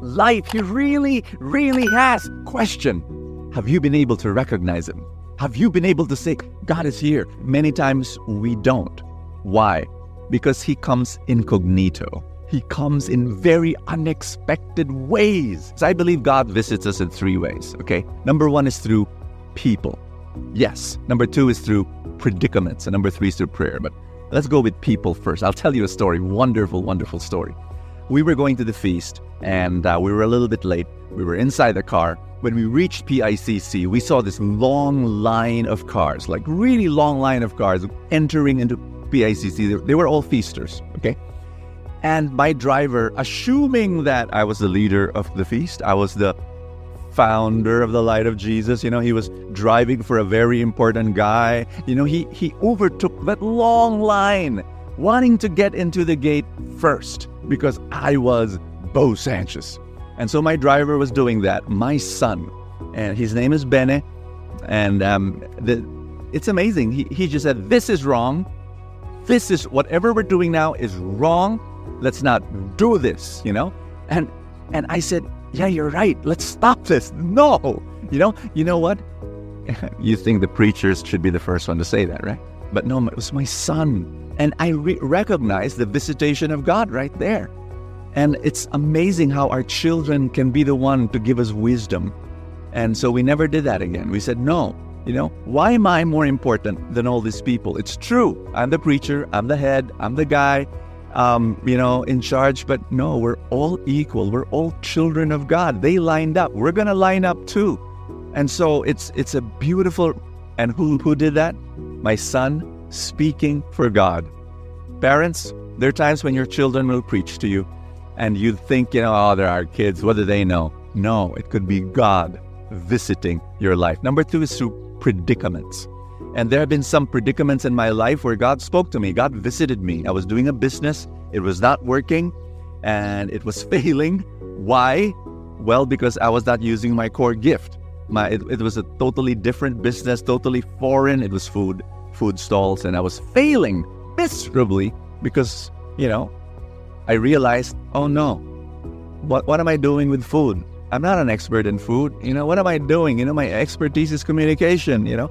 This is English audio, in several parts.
life. He really, really has. Question Have you been able to recognize Him? Have you been able to say, God is here? Many times we don't. Why? Because He comes incognito. He comes in very unexpected ways. So I believe God visits us in three ways, okay? Number one is through people. Yes. Number two is through predicaments. And number three is through prayer. But let's go with people first. I'll tell you a story. Wonderful, wonderful story. We were going to the feast and uh, we were a little bit late. We were inside the car. When we reached PICC, we saw this long line of cars, like really long line of cars entering into PICC. They were all feasters, okay? And my driver, assuming that I was the leader of the feast, I was the founder of the Light of Jesus, you know, he was driving for a very important guy. You know, he, he overtook that long line, wanting to get into the gate first because I was Bo Sanchez. And so my driver was doing that, my son, and his name is Bene. And um, the, it's amazing. He, he just said, This is wrong. This is whatever we're doing now is wrong. Let's not do this you know? And and i said yeah you're right. Let's stop this. No. You know? You know what? You think the preachers should be the first one to say that right? But no it was my son and i re- recognize the visitation of god right there and it's amazing how our children can be the one to give us wisdom and so we never did that again we said no you know why am i more important than all these people it's true i'm the preacher i'm the head i'm the guy um, you know, in charge. But no, we're all equal. We're all children of God. They lined up. We're gonna line up too. And so it's it's a beautiful. And who who did that? My son speaking for God. Parents, there are times when your children will preach to you, and you think, you know, oh, they're our kids. What do they know? No, it could be God visiting your life. Number two is through predicaments. And there have been some predicaments in my life where God spoke to me. God visited me. I was doing a business, it was not working, and it was failing. Why? Well, because I was not using my core gift. My it, it was a totally different business, totally foreign. It was food, food stalls, and I was failing miserably because, you know, I realized, oh no, what what am I doing with food? I'm not an expert in food. You know, what am I doing? You know, my expertise is communication, you know.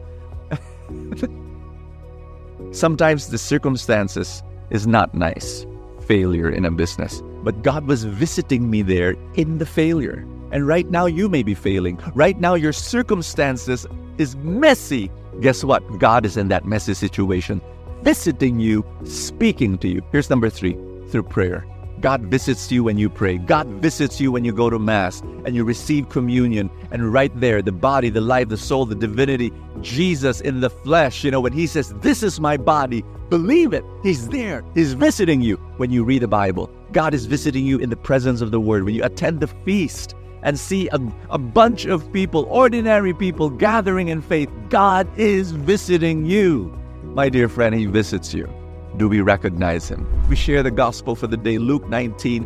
Sometimes the circumstances is not nice, failure in a business, but God was visiting me there in the failure. And right now you may be failing. Right now your circumstances is messy. Guess what? God is in that messy situation, visiting you, speaking to you. Here's number 3, through prayer. God visits you when you pray. God visits you when you go to Mass and you receive communion. And right there, the body, the life, the soul, the divinity, Jesus in the flesh, you know, when He says, This is my body, believe it. He's there. He's visiting you when you read the Bible. God is visiting you in the presence of the Word. When you attend the feast and see a, a bunch of people, ordinary people, gathering in faith, God is visiting you. My dear friend, He visits you do we recognize him? We share the gospel for the day, Luke 19,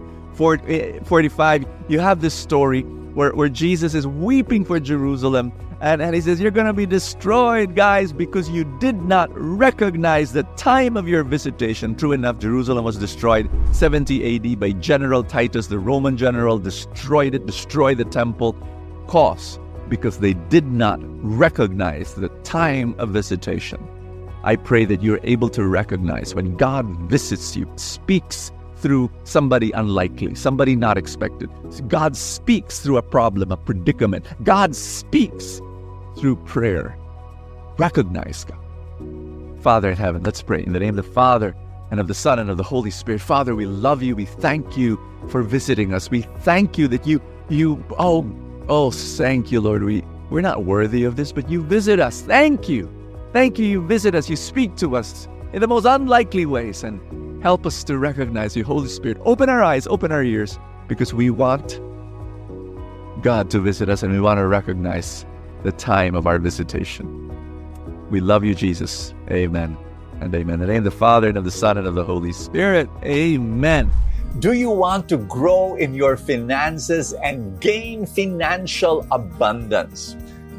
eh, 45. You have this story where, where Jesus is weeping for Jerusalem. And, and he says, You're going to be destroyed, guys, because you did not recognize the time of your visitation. True enough, Jerusalem was destroyed 70 AD by General Titus, the Roman general, destroyed it, destroyed the temple. Cause because they did not recognize the time of visitation. I pray that you're able to recognize when God visits you, speaks through somebody unlikely, somebody not expected. God speaks through a problem, a predicament. God speaks through prayer. Recognize God. Father in heaven, let's pray. In the name of the Father, and of the Son, and of the Holy Spirit. Father, we love you. We thank you for visiting us. We thank you that you, you, oh, oh, thank you, Lord. We, we're not worthy of this, but you visit us. Thank you. Thank you, you visit us, you speak to us in the most unlikely ways, and help us to recognize you, Holy Spirit. Open our eyes, open our ears, because we want God to visit us and we want to recognize the time of our visitation. We love you, Jesus. Amen and amen. In the name of the Father, and of the Son, and of the Holy Spirit. Amen. Do you want to grow in your finances and gain financial abundance?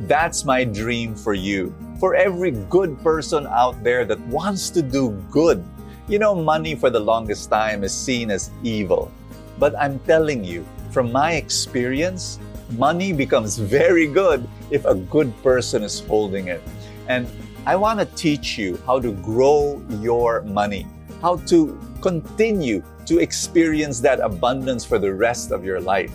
That's my dream for you. For every good person out there that wants to do good. You know, money for the longest time is seen as evil. But I'm telling you, from my experience, money becomes very good if a good person is holding it. And I want to teach you how to grow your money, how to continue to experience that abundance for the rest of your life.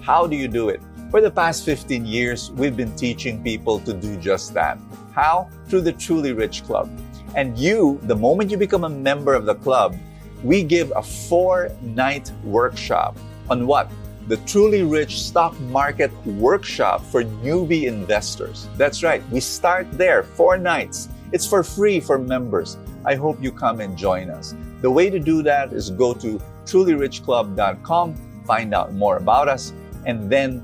How do you do it? For the past 15 years, we've been teaching people to do just that. How? Through the Truly Rich Club. And you, the moment you become a member of the club, we give a four night workshop on what? The Truly Rich Stock Market Workshop for newbie investors. That's right, we start there, four nights. It's for free for members. I hope you come and join us. The way to do that is go to trulyrichclub.com, find out more about us, and then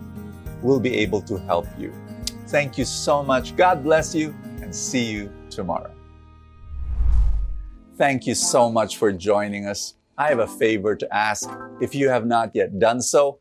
we'll be able to help you. Thank you so much. God bless you, and see you tomorrow. Thank you so much for joining us. I have a favor to ask. If you have not yet done so,